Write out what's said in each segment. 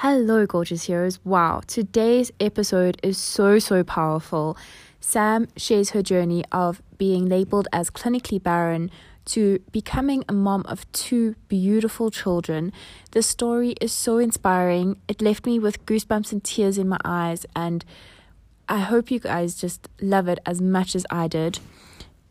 Hello, gorgeous heroes. Wow, today's episode is so, so powerful. Sam shares her journey of being labeled as clinically barren to becoming a mom of two beautiful children. The story is so inspiring. It left me with goosebumps and tears in my eyes, and I hope you guys just love it as much as I did.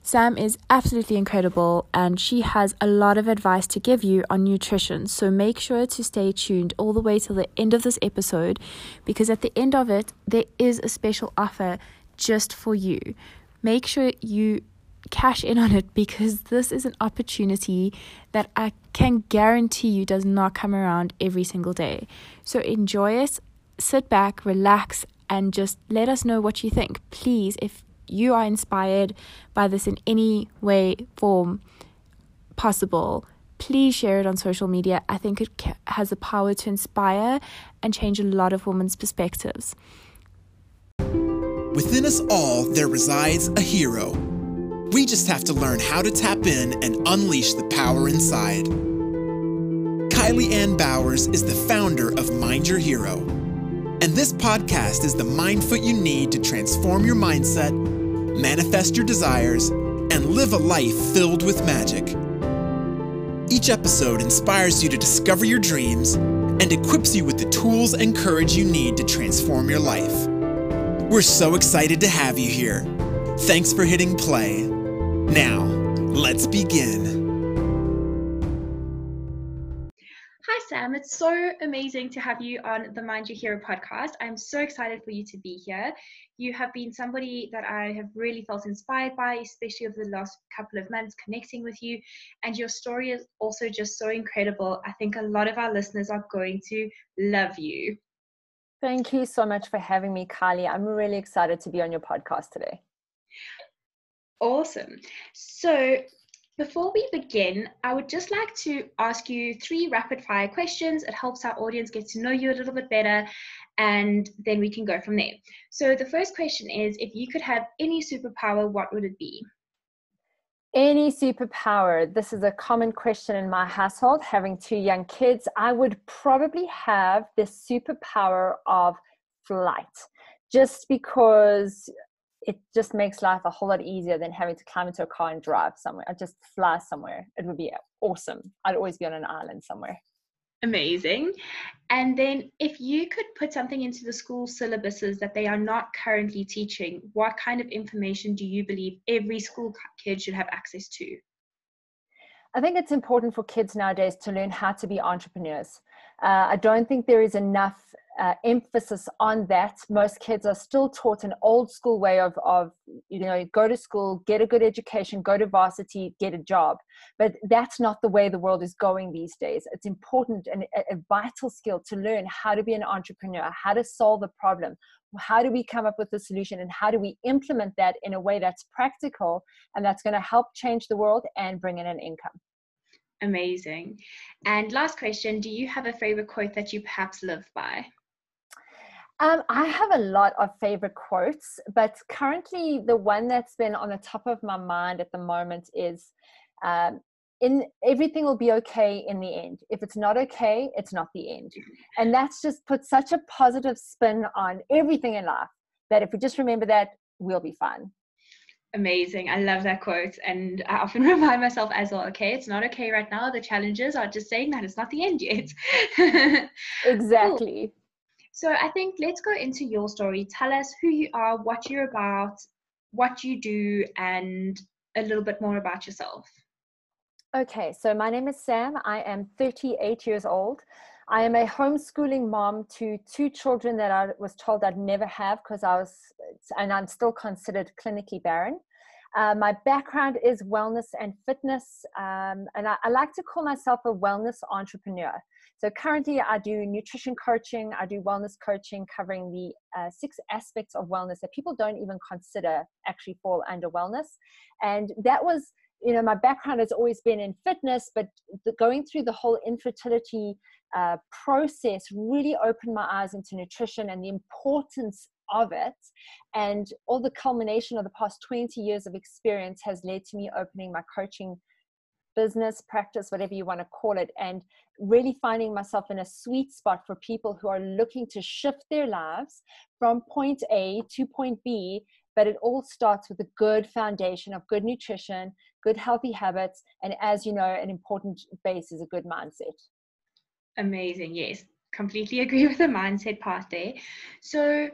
Sam is absolutely incredible and she has a lot of advice to give you on nutrition. So make sure to stay tuned all the way till the end of this episode because at the end of it, there is a special offer just for you. Make sure you cash in on it because this is an opportunity that I can guarantee you does not come around every single day. So enjoy it, sit back, relax, and just let us know what you think. Please, if you are inspired by this in any way, form possible, please share it on social media. I think it has the power to inspire and change a lot of women's perspectives. Within us all, there resides a hero. We just have to learn how to tap in and unleash the power inside. Kylie Ann Bowers is the founder of Mind Your Hero. And this podcast is the mindfoot you need to transform your mindset manifest your desires, and live a life filled with magic. Each episode inspires you to discover your dreams and equips you with the tools and courage you need to transform your life. We're so excited to have you here. Thanks for hitting play. Now, let's begin. Hi Sam. It's so amazing to have you on the Mind Your Hero podcast. I'm so excited for you to be here. You have been somebody that I have really felt inspired by, especially over the last couple of months connecting with you. And your story is also just so incredible. I think a lot of our listeners are going to love you. Thank you so much for having me, Kylie. I'm really excited to be on your podcast today. Awesome. So, before we begin, I would just like to ask you three rapid fire questions. It helps our audience get to know you a little bit better, and then we can go from there. So, the first question is if you could have any superpower, what would it be? Any superpower? This is a common question in my household. Having two young kids, I would probably have the superpower of flight just because it just makes life a whole lot easier than having to climb into a car and drive somewhere. I just fly somewhere. It would be awesome. I'd always be on an island somewhere. Amazing. And then, if you could put something into the school syllabuses that they are not currently teaching, what kind of information do you believe every school kid should have access to? I think it's important for kids nowadays to learn how to be entrepreneurs. Uh, I don't think there is enough uh, emphasis on that. Most kids are still taught an old school way of, of, you know, go to school, get a good education, go to varsity, get a job. But that's not the way the world is going these days. It's important and a, a vital skill to learn how to be an entrepreneur, how to solve a problem, how do we come up with a solution, and how do we implement that in a way that's practical and that's going to help change the world and bring in an income. Amazing. And last question Do you have a favorite quote that you perhaps live by? Um, I have a lot of favorite quotes, but currently the one that's been on the top of my mind at the moment is um, in everything will be okay in the end. If it's not okay, it's not the end. And that's just put such a positive spin on everything in life that if we just remember that, we'll be fine. Amazing. I love that quote. And I often remind myself as well, okay, it's not okay right now. The challenges are just saying that it's not the end yet. exactly. Cool. So I think let's go into your story. Tell us who you are, what you're about, what you do, and a little bit more about yourself. Okay, so my name is Sam. I am 38 years old. I am a homeschooling mom to two children that I was told I'd never have because I was, and I'm still considered clinically barren. Uh, my background is wellness and fitness, um, and I, I, like to call myself a wellness entrepreneur. So currently, I do nutrition coaching, I do wellness coaching, covering the uh, six aspects of wellness that people don't even consider actually fall under wellness. And that was, you know, my background has always been in fitness, but the, going through the whole infertility uh, process really opened my eyes into nutrition and the importance of it. And all the culmination of the past 20 years of experience has led to me opening my coaching business, practice, whatever you want to call it, and really finding myself in a sweet spot for people who are looking to shift their lives from point A to point B. But it all starts with a good foundation of good nutrition, good healthy habits, and as you know, an important base is a good mindset. Amazing. Yes, completely agree with the mindset part there. So,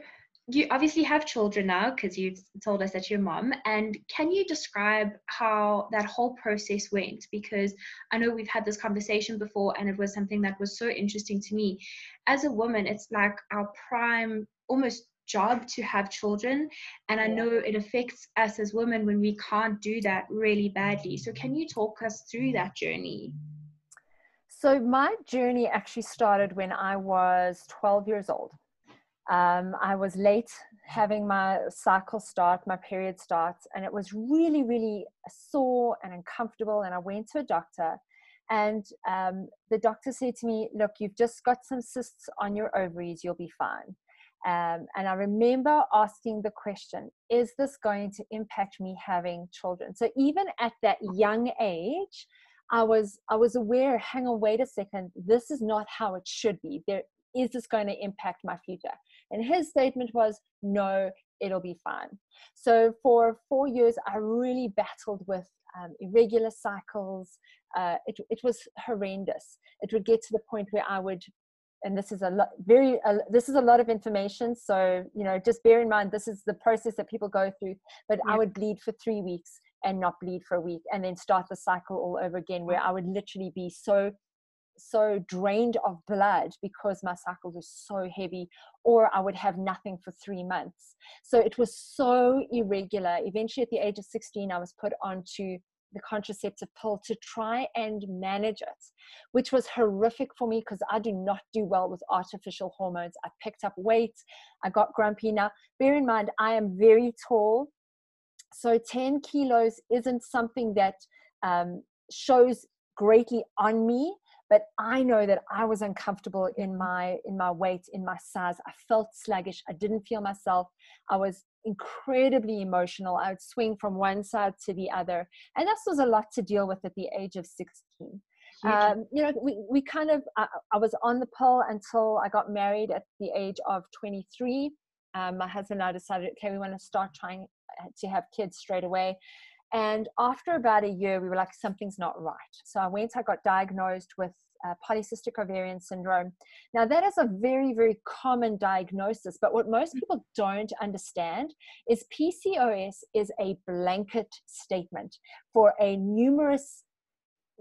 you obviously have children now because you've told us that you're mom and can you describe how that whole process went? Because i know we've had this conversation before and it was something that was so interesting to me. As a woman it's like our prime almost job to have children and i know it affects us as women when we can't do that really badly. So can you talk us through that journey? So my journey actually started when i was 12 years old um, I was late having my cycle start, my period starts, and it was really, really sore and uncomfortable. And I went to a doctor, and um, the doctor said to me, Look, you've just got some cysts on your ovaries, you'll be fine. Um, and I remember asking the question, Is this going to impact me having children? So even at that young age, I was I was aware, hang on, wait a second, this is not how it should be. There is this going to impact my future? And his statement was, no, it'll be fine. So for four years, I really battled with um, irregular cycles. Uh, it, it was horrendous. It would get to the point where I would, and this is a lot, very, uh, this is a lot of information. So, you know, just bear in mind, this is the process that people go through, but yeah. I would bleed for three weeks and not bleed for a week and then start the cycle all over again where I would literally be so so drained of blood because my cycles were so heavy, or I would have nothing for three months. So it was so irregular. Eventually, at the age of 16, I was put onto the contraceptive pill to try and manage it, which was horrific for me because I do not do well with artificial hormones. I picked up weight, I got grumpy. Now, bear in mind, I am very tall. So 10 kilos isn't something that um, shows greatly on me but i know that i was uncomfortable in my in my weight in my size. I felt sluggish. I didn't feel myself. I was incredibly emotional. I would swing from one side to the other. And this was a lot to deal with at the age of 16 um, you know we, we kind of I, I, was on the pill until i got married at the age of 23 um, my husband and i decided okay we want to start trying uh, to have kids straight away and after about a year, we were like, something's not right. So I went, I got diagnosed with uh, polycystic ovarian syndrome. Now, that is a very, very common diagnosis, but what most people don't understand is PCOS is a blanket statement for a numerous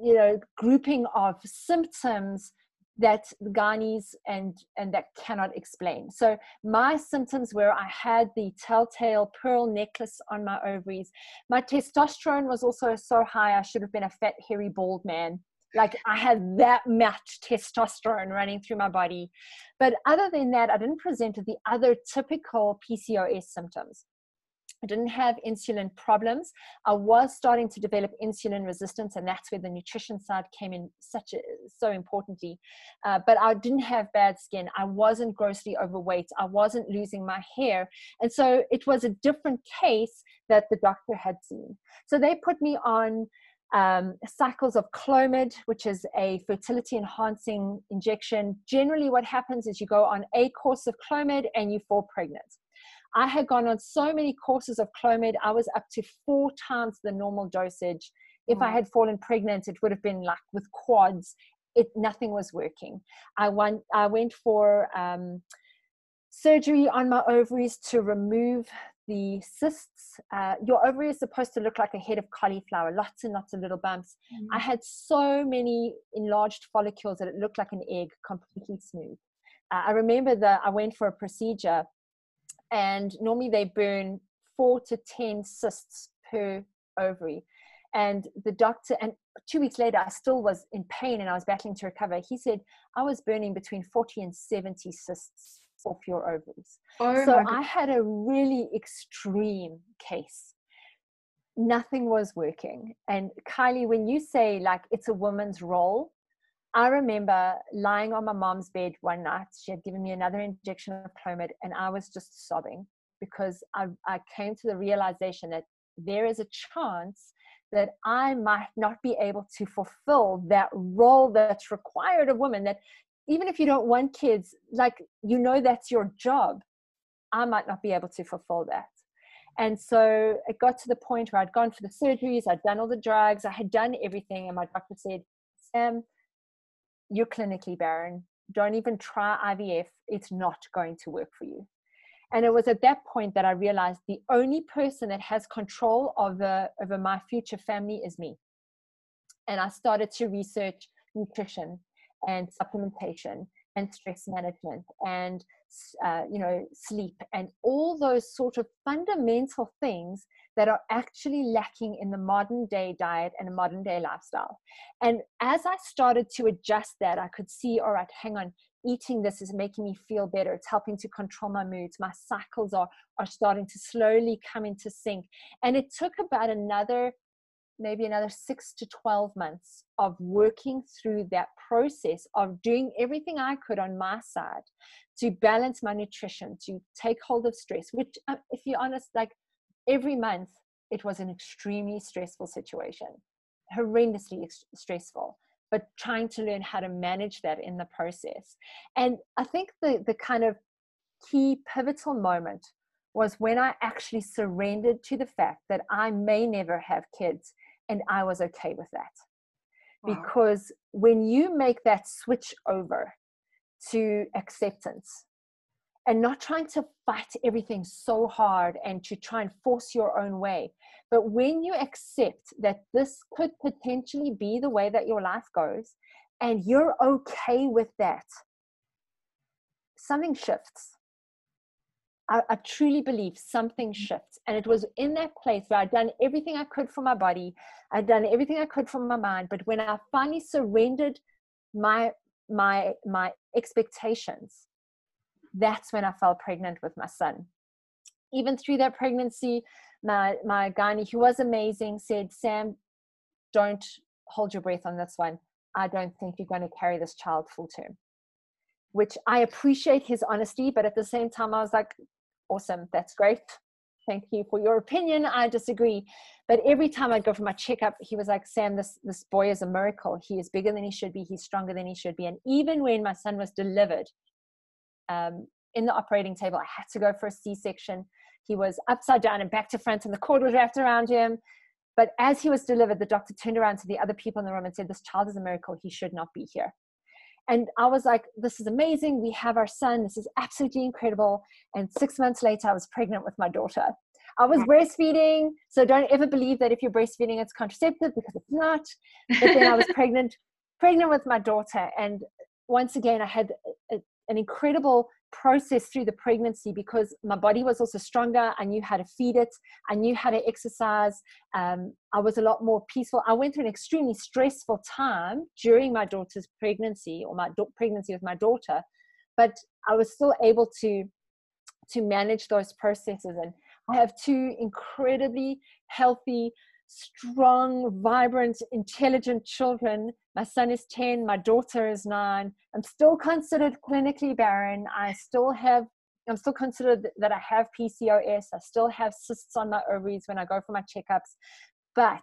you know grouping of symptoms that the gynaes and and that cannot explain. So my symptoms were I had the telltale pearl necklace on my ovaries. My testosterone was also so high I should have been a fat hairy bald man. Like I had that much testosterone running through my body. But other than that, I didn't present the other typical PCOS symptoms. I didn't have insulin problems. I was starting to develop insulin resistance, and that's where the nutrition side came in such a, so importantly. Uh, but I didn't have bad skin. I wasn't grossly overweight. I wasn't losing my hair, and so it was a different case that the doctor had seen. So they put me on um, cycles of Clomid, which is a fertility enhancing injection. Generally, what happens is you go on a course of Clomid and you fall pregnant. I had gone on so many courses of Clomid, I was up to four times the normal dosage. If I had fallen pregnant, it would have been like with quads. It nothing was working. I went I went for um, surgery on my ovaries to remove the cysts. Uh, your ovary is supposed to look like a head of cauliflower, lots and lots of little bumps. Mm. I had so many enlarged follicles that it looked like an egg, completely smooth. Uh, I remember that I went for a procedure and normally they burn four to 10 cysts per ovary. And the doctor, and two weeks later, I still was in pain and I was battling to recover. He said, I was burning between 40 and 70 cysts off your ovaries. Oh so I had a really extreme case. Nothing was working. And Kylie, when you say like it's a woman's role, I remember lying on my mom's bed one night. She had given me another injection of Clomid, and I was just sobbing because I, I came to the realization that there is a chance that I might not be able to fulfill that role that's required of women. That even if you don't want kids, like you know that's your job, I might not be able to fulfill that. And so it got to the point where I'd gone for the surgeries, I'd done all the drugs, I had done everything, and my doctor said, Sam, you're clinically barren. Don't even try IVF. It's not going to work for you. And it was at that point that I realized the only person that has control over, over my future family is me. And I started to research nutrition and supplementation and stress management and uh, you know sleep and all those sort of fundamental things that are actually lacking in the modern day diet and a modern day lifestyle. And as i started to adjust that i could see all right hang on eating this is making me feel better. It's helping to control my moods. My cycles are are starting to slowly come into sync. And it took about another maybe another six to 12 months of working through that process of doing everything I could on my side to balance my nutrition, to take hold of stress, which, uh, if you're honest, like every month, it was an extremely stressful situation, horrendously stressful, but trying to learn how to manage that in the process. And I think the, the kind of key pivotal moment was when I actually surrendered to the fact that I may never have kids and I was okay with that. Wow. Because when you make that switch over to acceptance and not trying to fight everything so hard and to try and force your own way, but when you accept that this could potentially be the way that your life goes and you're okay with that, something shifts I, I, truly believe something mm-hmm. shifts. And it was in that place where I'd done everything I could for my body, I'd done everything I could for my mind. But when I finally surrendered my my my expectations, that's when I fell pregnant with my son. Even through that pregnancy, my my gynae, who was amazing, said, Sam, don't hold your breath on this one. I don't think you're going to carry this child full term which I appreciate his honesty, but at the same time, I was like, awesome, that's great. Thank you for your opinion. I disagree. But every time I'd go for my checkup, he was like, Sam, this, this boy is a miracle. He is bigger than he should be. He's stronger than he should be. And even when my son was delivered um, in the operating table, I had to go for a C section. He was upside down and back to front, and the cord was wrapped around him. But as he was delivered, the doctor turned around to the other people in the room and said, This child is a miracle. He should not be here. And I was like, this is amazing. We have our son. This is absolutely incredible. And six months later, I was pregnant with my daughter. I was breastfeeding. So don't ever believe that if you're breastfeeding, it's contraceptive because it's not. But then I was pregnant, pregnant with my daughter. And once again, I had a, an incredible process through the pregnancy because my body was also stronger. I knew how to feed it. I knew how to exercise. Um, I was a lot more peaceful. I went through an extremely stressful time during my daughter's pregnancy or my do- pregnancy with my daughter, but I was still able to to manage those processes. And I have two incredibly healthy, strong, vibrant, intelligent children. My son is 10, my daughter is nine. I'm still considered clinically barren. I still have, I'm still considered that I have PCOS. I still have cysts on my ovaries when I go for my checkups, but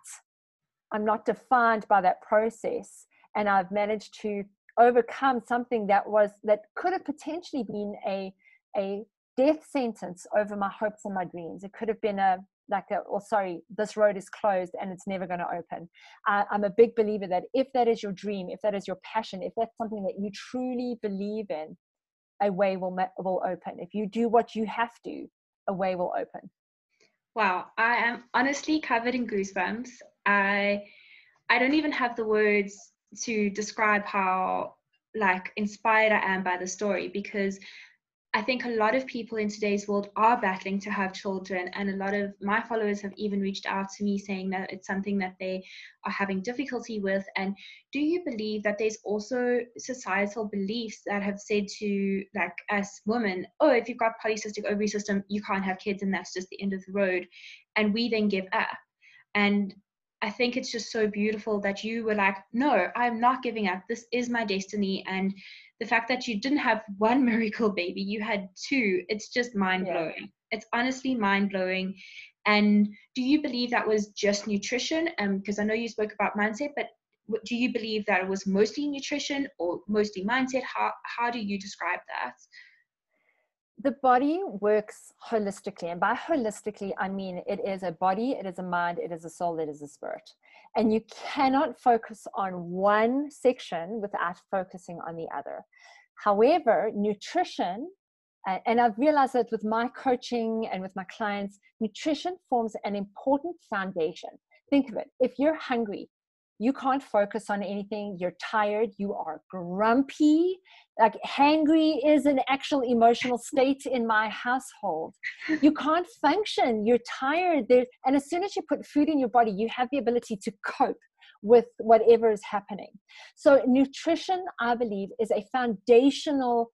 I'm not defined by that process. And I've managed to overcome something that was, that could have potentially been a, a death sentence over my hopes and my dreams. It could have been a like or sorry this road is closed and it's never going to open. Uh, i'm a big believer that if that is your dream if that is your passion if that's something that you truly believe in a way will will open. If you do what you have to a way will open. Wow i am honestly covered in goosebumps. I i don't even have the words to describe how like inspired i am by the story because I think a lot of people in today's world are battling to have children, and a lot of my followers have even reached out to me saying that it's something that they are having difficulty with. And do you believe that there's also societal beliefs that have said to like us women, oh, if you've got polycystic ovary system, you can't have kids, and that's just the end of the road, and we then give up. And I think it's just so beautiful that you were like, no, I'm not giving up. This is my destiny, and the fact that you didn't have one miracle baby, you had two, it's just mind blowing. Yeah. It's honestly mind blowing. And do you believe that was just nutrition? Because um, I know you spoke about mindset, but do you believe that it was mostly nutrition or mostly mindset? How, how do you describe that? The body works holistically and by holistically i mean it is a body it is a mind it is a soul it is a spirit. And you cannot focus on one section without focusing on the other. However nutrition and I've realized that with my coaching and with my clients, nutrition forms an important foundation. Think of it. If you're hungry, you can't focus on anything, you're tired, you are grumpy. Like, hangry is an actual emotional state in my household. You can't function, you're tired. There, and as soon as you put food in your body, you have the ability to cope with whatever is happening. So, nutrition, I believe, is a foundational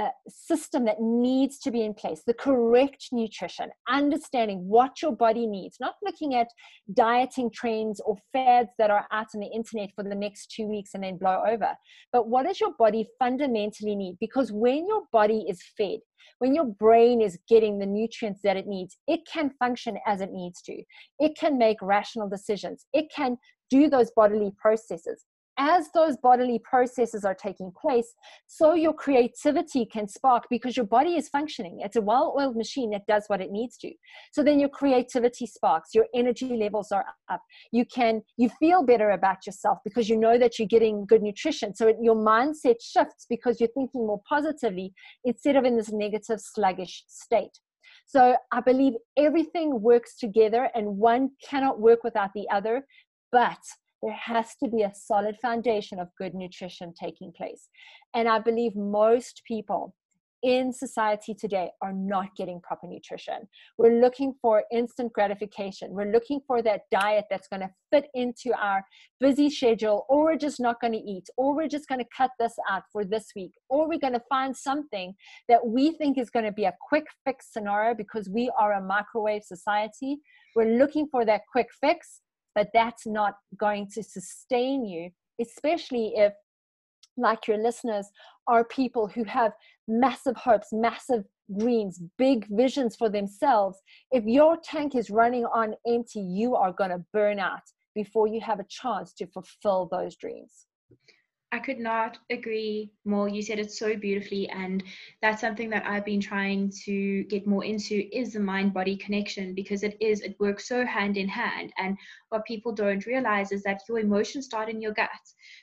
uh, system that needs to be in place the correct nutrition understanding what your body needs not looking at dieting trends or fads that are out on the internet for the next two weeks and then blow over but what does your body fundamentally need? Because when your body is fed when your brain is getting the nutrients that it needs it can function as it needs to. It can make rational decisions. It can do those bodily processes as those bodily processes are taking place, so your creativity can spark because your body is functioning. It's a well oiled machine that does what it needs to. So then your creativity sparks, your energy levels are up. You can, you feel better about yourself because you know that you're getting good nutrition. So it, your mindset shifts because you're thinking more positively instead of in this negative, sluggish state. So I believe everything works together and one cannot work without the other. But there has to be a solid foundation of good nutrition taking place. And I believe most people in society today are not getting proper nutrition. We're looking for instant gratification. We're looking for that diet that's going to fit into our busy schedule, or we're just not going to eat, or we're just going to cut this out for this week, or we're going to find something that we think is going to be a quick fix scenario because we are a microwave society. We're looking for that quick fix but that's not going to sustain you, especially if, like your listeners, are people who have massive hopes, massive dreams, big visions for themselves. If your tank is running on empty, you are going to burn out before you have a chance to fulfill those dreams. I could not agree more. You said it so beautifully, and that's something that I've been trying to get more into is the mind body connection because it is it works so hand in hand. And what people don't realize is that your emotions start in your gut.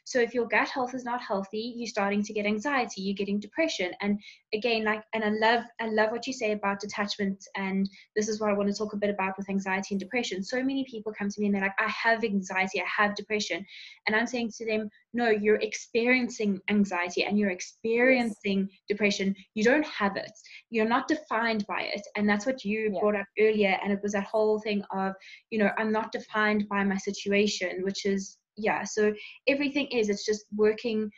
So if your gut health is not healthy, you're starting to get anxiety, you're getting depression. And again, like and I love I love what you say about detachment, and this is what I want to talk a bit about with anxiety and depression. So many people come to me and they're like, I have anxiety, I have depression, and I'm saying to them, no, you're experiencing anxiety and you're experiencing yes. depression. You don't have it. You're not defined by it. And that's what you yeah. brought up earlier. And it was that whole thing of, you know, I'm not defined by my situation, which is, yeah. So everything is, it's just working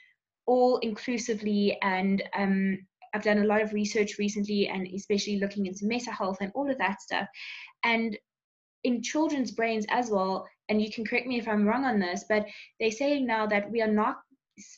all inclusively and, um, I've done a lot of research recently and especially looking into mental health and all of that stuff. And in children's brains as well, and you can correct me if I'm wrong on this, but they're saying now that we are not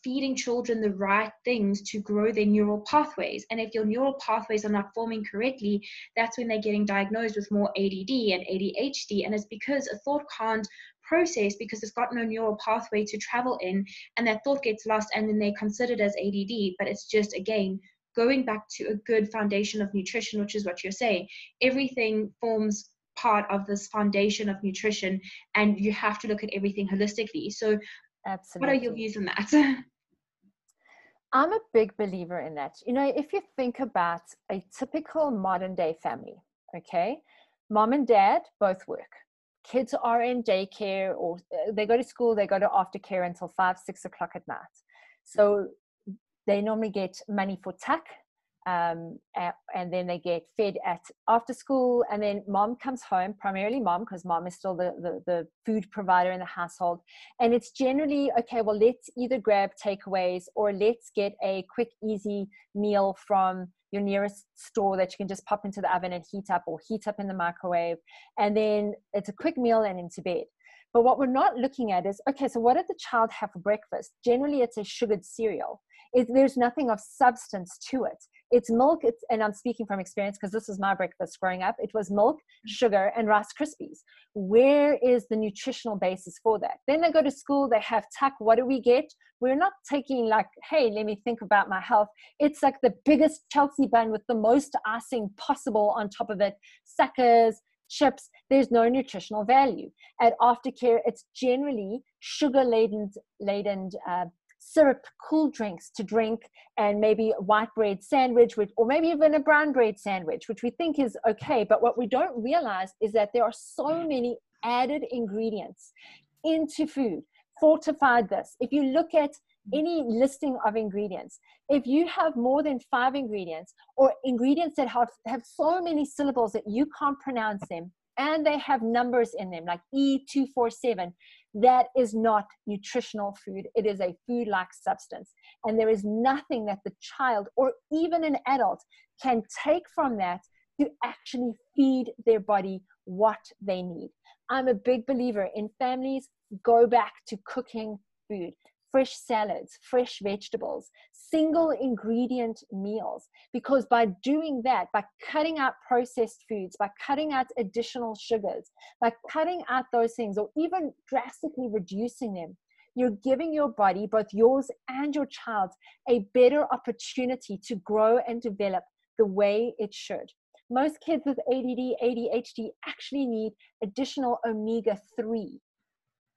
feeding children the right things to grow their neural pathways. And if your neural pathways are not forming correctly, that's when they're getting diagnosed with more ADD and ADHD. And it's because a thought can't process because it's got no neural pathway to travel in, and that thought gets lost, and then they're considered as ADD. But it's just, again, going back to a good foundation of nutrition, which is what you're saying. Everything forms part of this foundation of nutrition and you have to look at everything holistically. So Absolutely. what are your views on that? I'm a big believer in that. You know if you think about a typical modern day family okay? Mom and dad both work. Kids are in daycare or uh, they go to school they go to aftercare until five six o'clock at night. So they normally get money for tuck um, and then they get fed at after school and then mom comes home primarily mom because mom is still the, the, the food provider in the household and it's generally okay well let's either grab takeaways or let's get a quick easy meal from your nearest store that you can just pop into the oven and heat up or heat up in the microwave and then it's a quick meal and into bed. But what we're not looking at is okay so what did the child have for breakfast? Generally it's a sugared cereal it, there's nothing of substance to it. It's milk it's, and i'm speaking from experience because this was my breakfast growing up. It was milk mm. sugar and rice krispies. Where is the nutritional basis for that? Then they go to school they have tuck what do we get? We're not taking like hey let me think about my health. It's like the biggest chelsea bun with the most icing possible on top of it. Suckers chips there's no nutritional value. At aftercare it's generally sugar laden laden uh, syrup cool drinks to drink and maybe a white bread sandwich or maybe even a brown bread sandwich which we think is okay. But what we don't realize is that there are so many added ingredients into food. Fortified this. If you look at any listing of ingredients if you have more than five ingredients or ingredients that have, have so many syllables that you can't pronounce them and they have numbers in them like E247, that is not nutritional food. It is a food like substance. And there is nothing that the child or even an adult can take from that to actually feed their body what they need. I'm a big believer in families go back to cooking food fresh salads, fresh vegetables, single ingredient meals. Because by doing that, by cutting out processed foods, by cutting out additional sugars, by cutting out those things, or even drastically reducing them, you're giving your body, both yours and your child's, a better opportunity to grow and develop the way it should. Most kids with ADD, ADHD actually need additional omega 3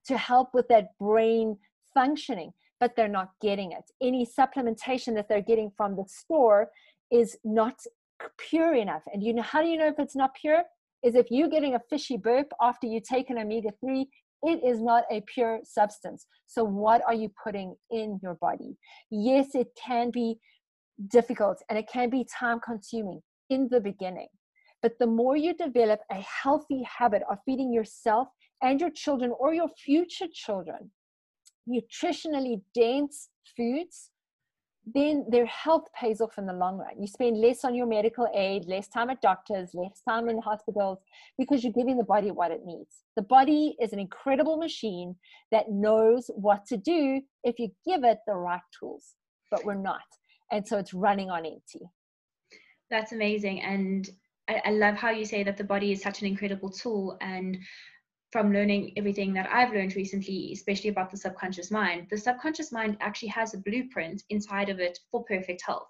to help with that brain functioning, but they're not getting it. Any supplementation that they're getting from the store is not pure enough. And you know how do you know if it's not pure? Is if you're getting a fishy burp after you take an omega 3, it is not a pure substance. So, what are you putting in your body? Yes, it can be difficult and it can be time consuming in the beginning. But the more you develop a healthy habit of feeding yourself and your children or your future children nutritionally dense foods, then their health pays off in the long run. You spend less on your medical aid, less time at doctors, less time in hospitals because you're giving the body what it needs. The body is an incredible machine that knows what to do if you give it the right tools, but we're not. And so it's running on empty. That's amazing. And I, love how you say that the body is such an incredible tool. And from learning everything that I've learned recently, especially about the subconscious mind, the subconscious mind actually has a blueprint inside of it for perfect health.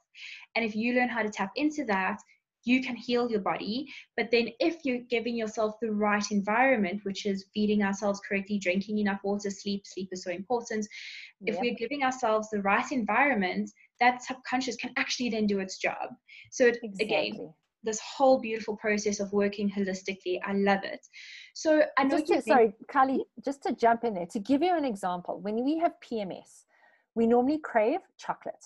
And if you learn how to tap into that, you can heal your body. But then, if you're giving yourself the right environment, which is feeding ourselves correctly, drinking enough water, sleep, sleep is so important. Yep. If we're giving ourselves the right environment, that subconscious can actually then do its job. So, it, exactly. again, this whole beautiful process of working holistically. I love it. So I know just to, sorry, Kylie, just to jump in there, to give you an example, when we have PMS, we normally crave chocolate.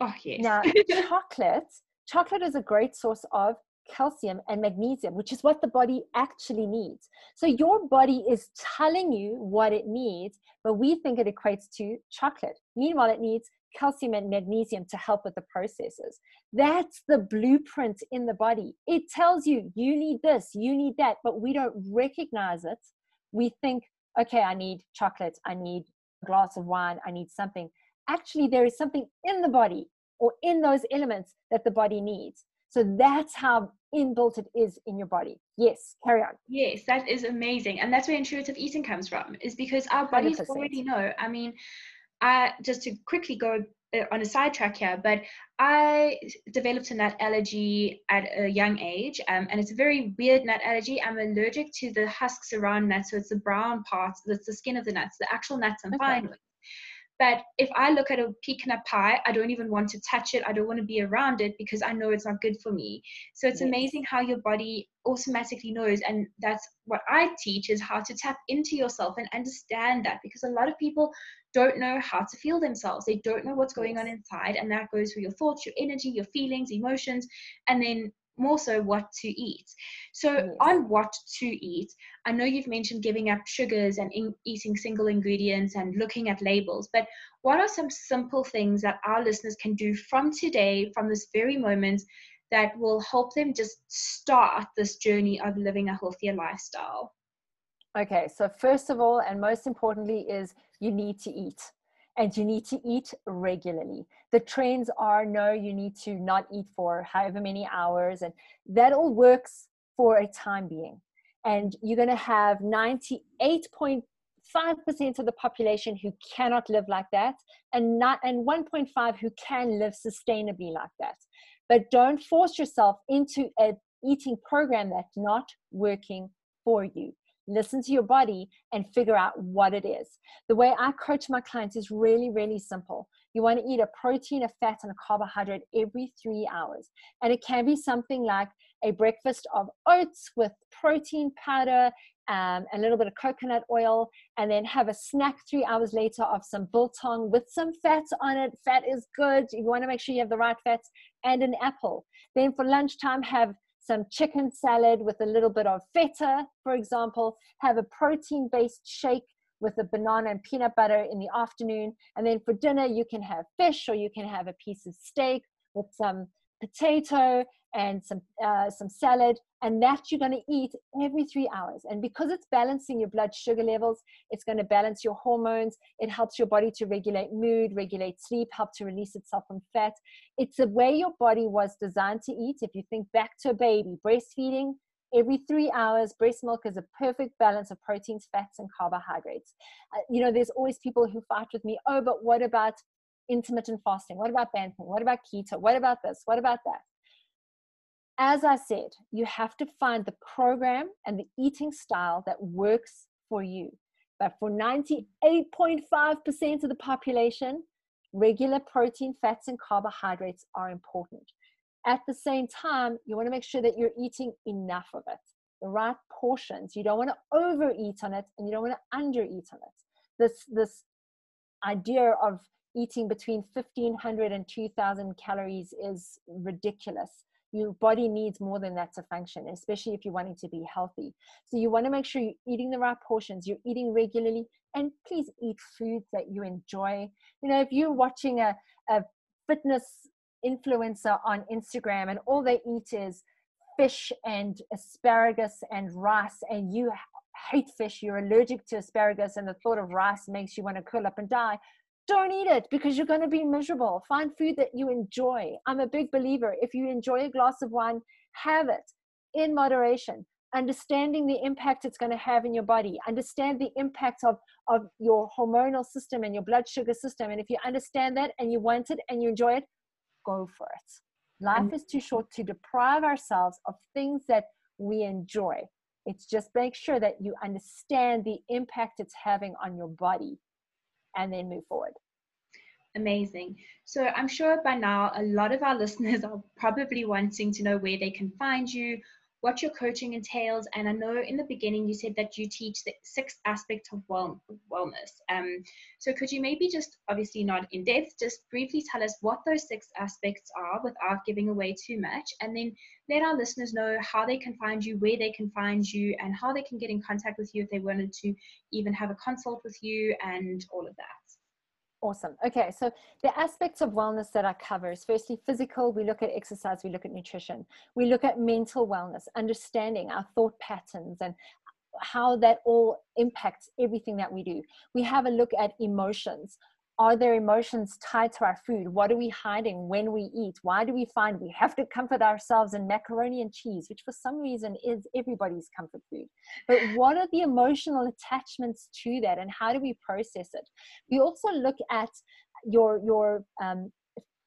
Oh yes. Now chocolate, chocolate is a great source of calcium and magnesium, which is what the body actually needs. So your body is telling you what it needs, but we think it equates to chocolate. Meanwhile, it needs calcium and magnesium to help with the processes. That's the blueprint in the body. It tells you, you need this, you need that, but we don't recognize it. We think, okay, I need chocolate, I need a glass of wine, I need something. Actually, there is something in the body or in those elements that the body needs. So that's how inbuilt it is in your body. Yes, carry on. Yes, that is amazing. And that's where intuitive eating comes from, is because our bodies 100%. already know. I mean, I just to quickly go uh, on a sidetrack here, but I developed a nut allergy at a young age, um, and it's a very weird nut allergy. I'm allergic to the husks around nuts, so it's the brown parts, that's the skin of the nuts. The actual nuts I'm okay. fine with. But if I look at a pecan pie, I don't even want to touch it. I don't want to be around it because I know it's not good for me. So it's yes. amazing how your body automatically knows. And that's what I teach is how to tap into yourself and understand that because a lot of people don't know how to feel themselves. They don't know what's going on inside. And that goes for your thoughts, your energy, your feelings, emotions, and then more so what to eat. So, yes. on what to eat, I know you've mentioned giving up sugars and in, eating single ingredients and looking at labels, but what are some simple things that our listeners can do from today, from this very moment, that will help them just start this journey of living a healthier lifestyle? Okay, so first of all, and most importantly, is you need to eat. and you need to eat regularly. The trends are no, you need to not eat for however many hours, and that all works for a time being. And you're going to have 98.5% of the population who cannot live like that, and not and 1.5 who can live sustainably like that. But don't force yourself into a eating program that's not working for you listen to your body and figure out what it is. The way I coach my clients is really, really simple. You want to eat a protein, a fat, and a carbohydrate every three hours. And it can be something like a breakfast of oats with protein powder, um, a little bit of coconut oil, and then have a snack three hours later of some biltong with some fat on it. Fat is good. You want to make sure you have the right fats and an apple. Then for lunchtime, have some chicken salad with a little bit of feta, for example, have a protein based shake with a banana and peanut butter in the afternoon. And then for dinner, you can have fish or you can have a piece of steak with some potato and some uh, some salad and that you're going to eat every three hours. And because it's balancing your blood sugar levels it's going to balance your hormones. It helps your body to regulate mood regulate sleep help to release itself from fat. It's the way your body was designed to eat. If you think back to a baby breastfeeding every three hours breast milk is a perfect balance of proteins fats and carbohydrates. Uh, you know there's always people who fight with me oh but what about intermittent fasting? What about banting what about keto? What about this? What about that as I said, you have to find the program and the eating style that works for you. But for 98.5% of the population, regular protein, fats, and carbohydrates are important. At the same time, you want to make sure that you're eating enough of it, the right portions. You don't want to overeat on it and you don't want to undereat on it. This, this idea of eating between 1500 and 2000 calories is ridiculous your body needs more than that to function, especially if you're wanting to be healthy. So you want to make sure you're eating the right portions, you're eating regularly, and please eat foods that you enjoy. You know, if you're watching a, a fitness influencer on Instagram and all they eat is fish and asparagus and rice, and you hate fish, you're allergic to asparagus, and the thought of rice makes you want to curl up and die, don't eat it because you're going to be miserable. Find food that you enjoy. I'm a big believer. If you enjoy a glass of wine, have it in moderation. Understanding the impact it's going to have in your body, understand the impact of, of your hormonal system and your blood sugar system. And if you understand that and you want it and you enjoy it, go for it. Life is too short to deprive ourselves of things that we enjoy. It's just make sure that you understand the impact it's having on your body and then move forward. Amazing. So I'm sure by now a lot of our listeners are probably wanting to know where they can find you, what your coaching entails. And I know in the beginning you said that you teach the six aspects of well, wellness. Um, so could you maybe just, obviously not in depth, just briefly tell us what those six aspects are without giving away too much, and then let our listeners know how they can find you, where they can find you, and how they can get in contact with you if they wanted to even have a consult with you and all of that. Awesome. Okay, so the aspects of wellness that I cover is firstly physical, we look at exercise, we look at nutrition, we look at mental wellness, understanding our thought patterns and how that all impacts everything that we do. We have a look at emotions, are there emotions tied to our food? What are we hiding when we eat? Why do we find we have to comfort ourselves in macaroni and cheese, which for some reason is everybody's comfort food? But what are the emotional attachments to that and how do we process it? We also look at your, your, um,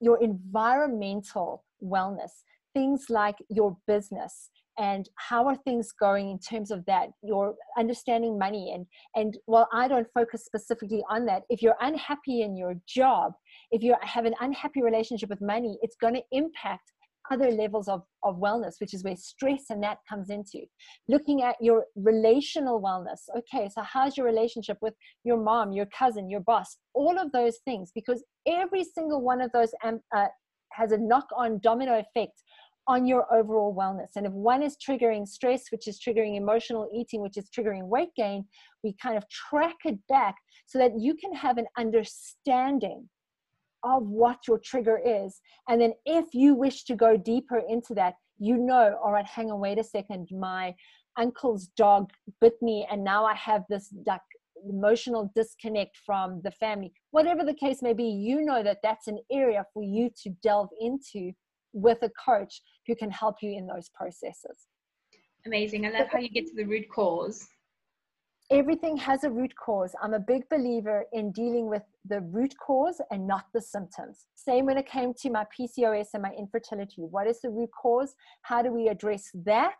your environmental wellness, things like your business, and how are things going in terms of that your understanding money and and while i don't focus specifically on that if you're unhappy in your job if you have an unhappy relationship with money it's going to impact other levels of, of wellness which is where stress and that comes into. Looking at your relational wellness okay so how's your relationship with your mom your cousin your boss all of those things because every single one of those um, uh, has a knock on domino effect on your overall wellness. And if one is triggering stress, which is triggering emotional eating, which is triggering weight gain, we kind of track it back so that you can have an understanding of what your trigger is. And then if you wish to go deeper into that, you know, all right, hang on, wait a second, my uncle's dog bit me, and now I have this like emotional disconnect from the family whatever the case may be you know that that's an area for you to delve into with a coach who can help you in those processes amazing i love how you get to the root cause everything has a root cause. I'm a big believer in dealing with the root cause and not the symptoms. Same when it came to my PCOS and my infertility. What is the root cause? How do we address that?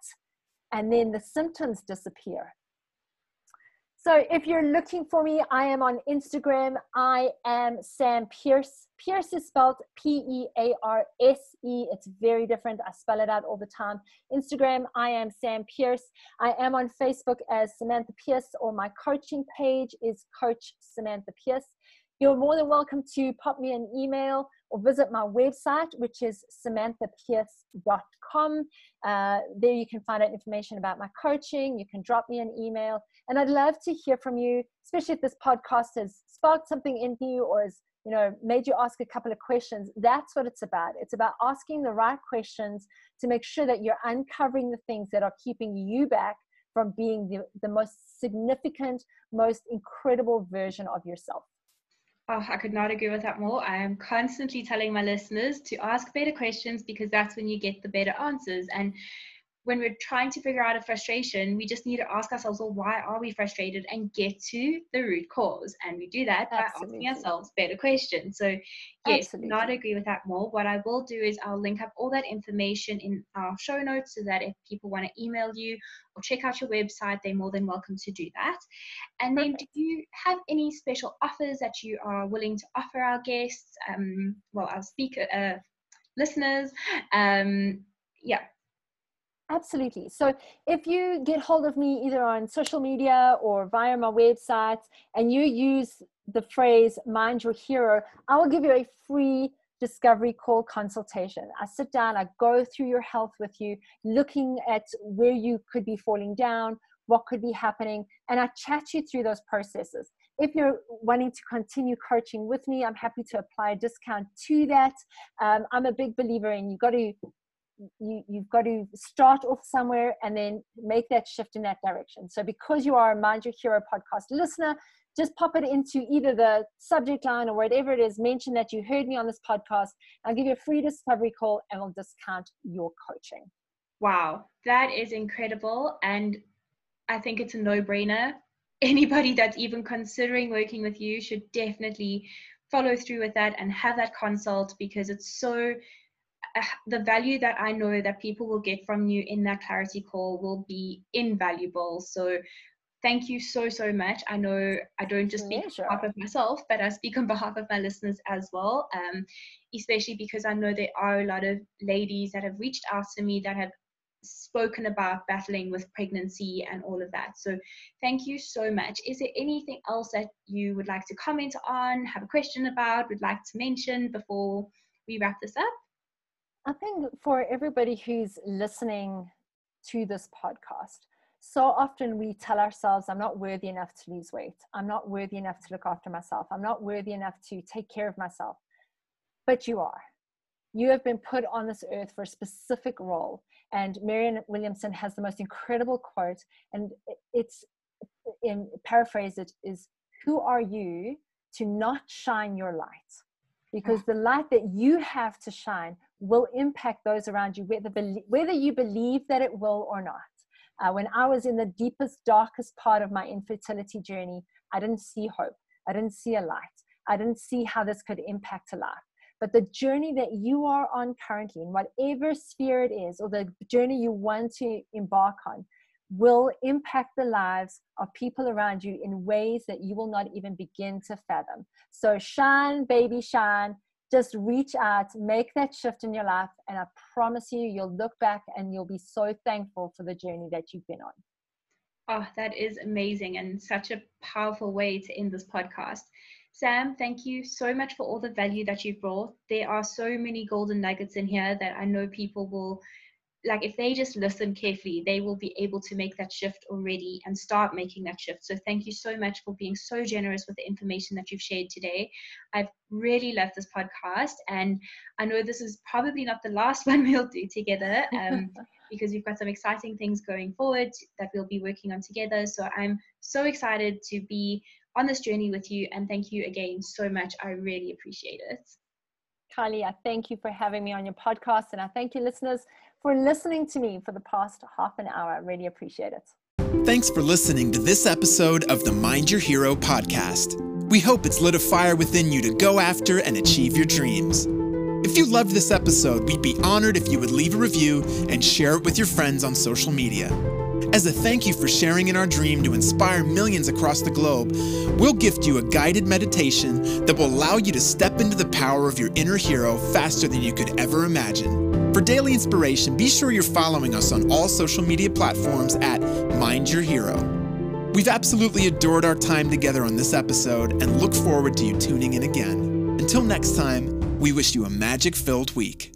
And then the symptoms disappear. So if you're looking for me, I am on Instagram. I am Sam Pearse. Pearse is spelled P E A R S E. It's very different. I spell it out all the time. Instagram, I am Sam Pearse. I am on Facebook as Samantha Pearse, or my coaching page is Coach Samantha Pearse. You're more than welcome to pop me an email or visit my website, which is samanthapearse.com. Uh, there you can find out information about my coaching. You can drop me an email. And I'd love to hear from you, especially if this podcast has sparked something in you or has you know made you ask a couple of questions that's what it's about it's about asking the right questions to make sure that you're uncovering the things that are keeping you back from being the, the most significant most incredible version of yourself Oh, I could not agree with that more. I am constantly telling my listeners to ask better questions because that's when you get the better answers. And when we're trying to figure out a frustration, we just need to ask ourselves, well, why are we frustrated and get to the root cause? And we do that Absolutely. by asking ourselves better questions. So, yes, Absolutely. not agree with that more. What I will do is I'll link up all that information in our show notes so that if people want to email you or check out your website, they're more than welcome to do that. And then, Perfect. do you have any special offers that you are willing to offer our guests? Um, well, our speaker, uh, listeners. Um, yeah, Absolutely. So if you get hold of me either on social media or via my website and you use the phrase mind your hero, I will give you a free discovery call consultation. I sit down, I go through your health with you, looking at where you could be falling down, what could be happening, and I chat you through those processes. If you're wanting to continue coaching with me, I'm happy to apply a discount to that. Um, I'm a big believer in you've got to you, you've got to start off somewhere and then make that shift in that direction. So, because you are a Mind Your Hero podcast listener, just pop it into either the subject line or whatever it is, mention that you heard me on this podcast. I'll give you a free discovery call and we'll discount your coaching. Wow, that is incredible. And I think it's a no brainer. Anybody that's even considering working with you should definitely follow through with that and have that consult because it's so the value that I know that people will get from you in that clarity call will be invaluable. So thank you so so much i know i don't just speak yeah, sure. on behalf of myself but i speak on behalf of my listeners as well um, especially because i know there are a lot of ladies that have reached out to me that have spoken about battling with pregnancy and all of that so thank you so much is there anything else that you would like to comment on have a question about would like to mention before we wrap this up I think for everybody who's listening to this podcast, so often we tell ourselves, I'm not worthy enough to lose weight. I'm not worthy enough to look after myself. I'm not worthy enough to take care of myself. But you are. You have been put on this earth for a specific role. And Marianne Williamson has the most incredible quote, and it's in paraphrase it is who are you to not shine your light? Because the light that you have to shine will impact those around you, whether, whether you believe that it will or not. Uh, when I was in the deepest, darkest part of my infertility journey, I didn't see hope. I didn't see a light. I didn't see how this could impact a life. But the journey that you are on currently, in whatever sphere it is, or the journey you want to embark on, will impact the lives of people around you in ways that you will not even begin to fathom. So, shine, baby, shine just reach out, make that shift in your life, and I promise you, you'll look back and you'll be so thankful for the journey that you've been on. Oh, that is amazing and such a powerful way to end this podcast. Sam, thank you so much for all the value that you've brought. There are so many golden nuggets in here that I know people will like if they just listen carefully they will be able to make that shift already and start making that shift so thank you so much for being so generous with the information that you've shared today i've really loved this podcast and i know this is probably not the last one we'll do together um, because we've got some exciting things going forward that we'll be working on together. So I'm so excited to be on this journey with you. And thank you again so much. I really appreciate it. Kylie, I thank you for having me on your podcast. And I thank you, listeners, for listening to me for the past half an hour. I really appreciate it. Thanks for listening to this episode of the Mind Your Hero podcast. We hope it's lit a fire within you to go after and achieve your dreams. If you loved this episode, we'd be honored if you would leave a review and share it with your friends on social media. As a thank you for sharing in our dream to inspire millions across the globe, we'll gift you a guided meditation that will allow you to step into the power of your inner hero faster than you could ever imagine. For daily inspiration, be sure you're following us on all social media platforms at Mind Your Hero. We've absolutely adored our time together on this episode and look forward to you tuning in again. Until next time, we wish you a magic filled week.